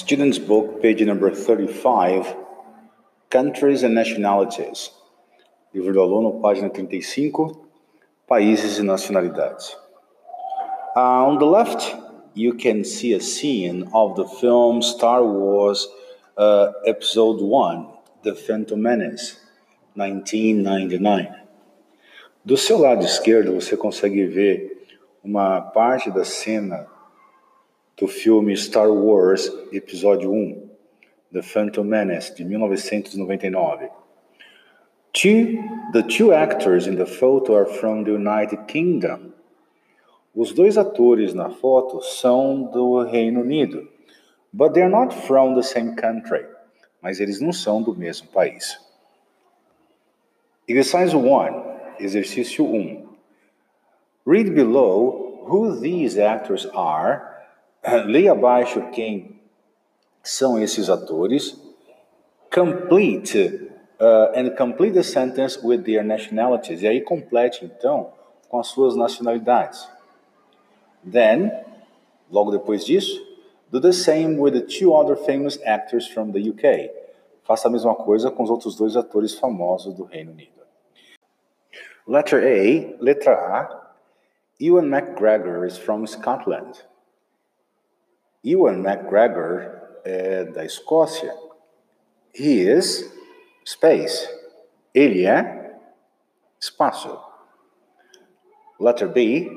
Student's Book, page number 35, Countries and Nationalities. Livro do aluno, página 35, Países e Nacionalidades. Uh, on the left, you can see a scene of the film Star Wars uh, Episode 1, The Phantom Menace, 1999. Do seu lado esquerdo, você consegue ver uma parte da cena do filme Star Wars Episódio 1, The Phantom Menace, de 1999. Two, the two actors in the photo are from the United Kingdom. Os dois atores na foto são do Reino Unido, but they're not from the same country. Mas eles não são do mesmo país. Exercise 1, exercício 1. Read below who these actors are. Leia abaixo quem são esses atores. Complete uh, and complete the sentence with their nationalities. E aí complete então com as suas nacionalidades. Then, logo depois disso, do the same with the two other famous actors from the UK. Faça a mesma coisa com os outros dois atores famosos do Reino Unido. Letter A, letra A. Ewan McGregor is from Scotland. Ewan McGregor é da Escócia. He is space. Ele é espaço. Letter B.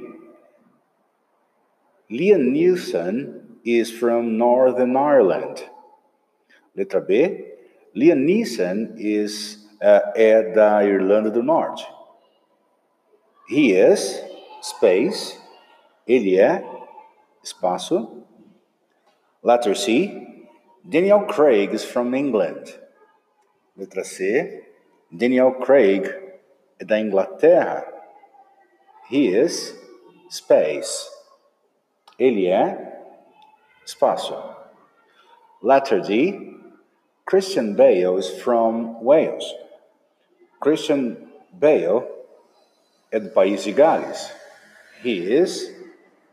Liam Neeson is from Northern Ireland. Letra B. Liam Neeson is, uh, é da Irlanda do Norte. He is space. Ele é espaço. Letter C. Daniel Craig is from England. Letra C. Daniel Craig é da Inglaterra. He is space. Ele é espaço. Letter D. Christian Bale is from Wales. Christian Bale é do país de Gales. He is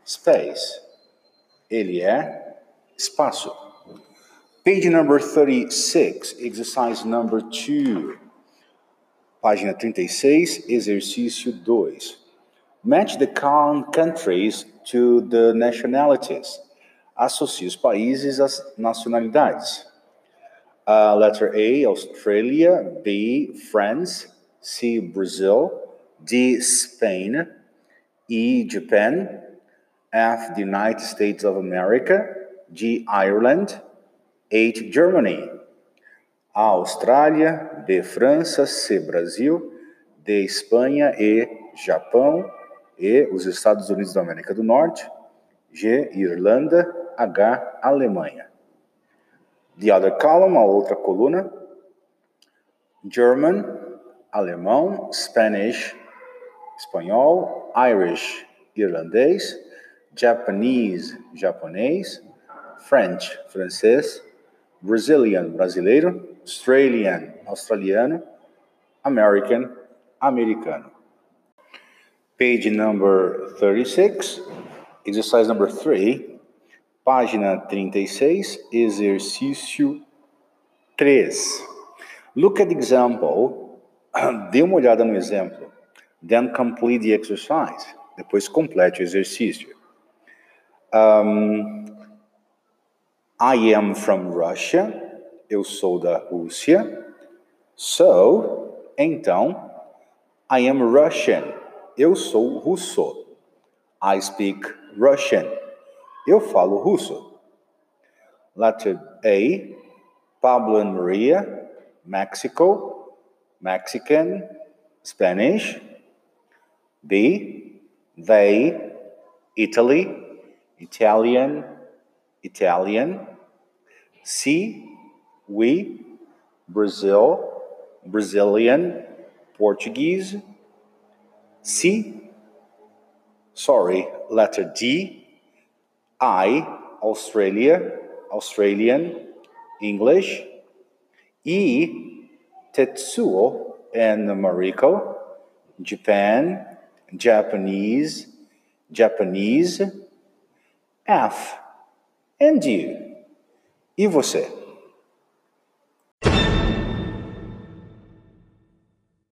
space. Ele é espaço. Page number 36, exercise number 2. Página 36, exercício 2. Match the countries to the nationalities. Associe os países às nacionalidades. Uh, letter A, Australia. B, France. C, Brazil. D, Spain. E, Japan. F, the United States of America. G, Ireland. H, Germany. A, Austrália. B, França. C, Brasil. D, Espanha. E, Japão. E, os Estados Unidos da América do Norte. G, Irlanda. H, Alemanha. The other column, a outra coluna. German, alemão, Spanish, espanhol, Irish, irlandês, Japanese, japonês, French, francês, Brazilian, brasileiro, Australian, australiano, American, americano. Page number 36, exercise number 3, página 36, exercício 3. Look at the example, dê uma olhada no exemplo, then complete the exercise, depois complete o exercício. Um, I am from Russia, eu sou da Rússia. So, então, I am Russian, eu sou russo. I speak Russian, eu falo russo. Letter A, Pablo and Maria, Mexico, Mexican, Spanish. B, they, Italy, Italian, Italian. C, we, Brazil, Brazilian, Portuguese. C, sorry, letter D, I, Australia, Australian, English. E, Tetsuo and Mariko, Japan, Japanese, Japanese. F, and you. E você?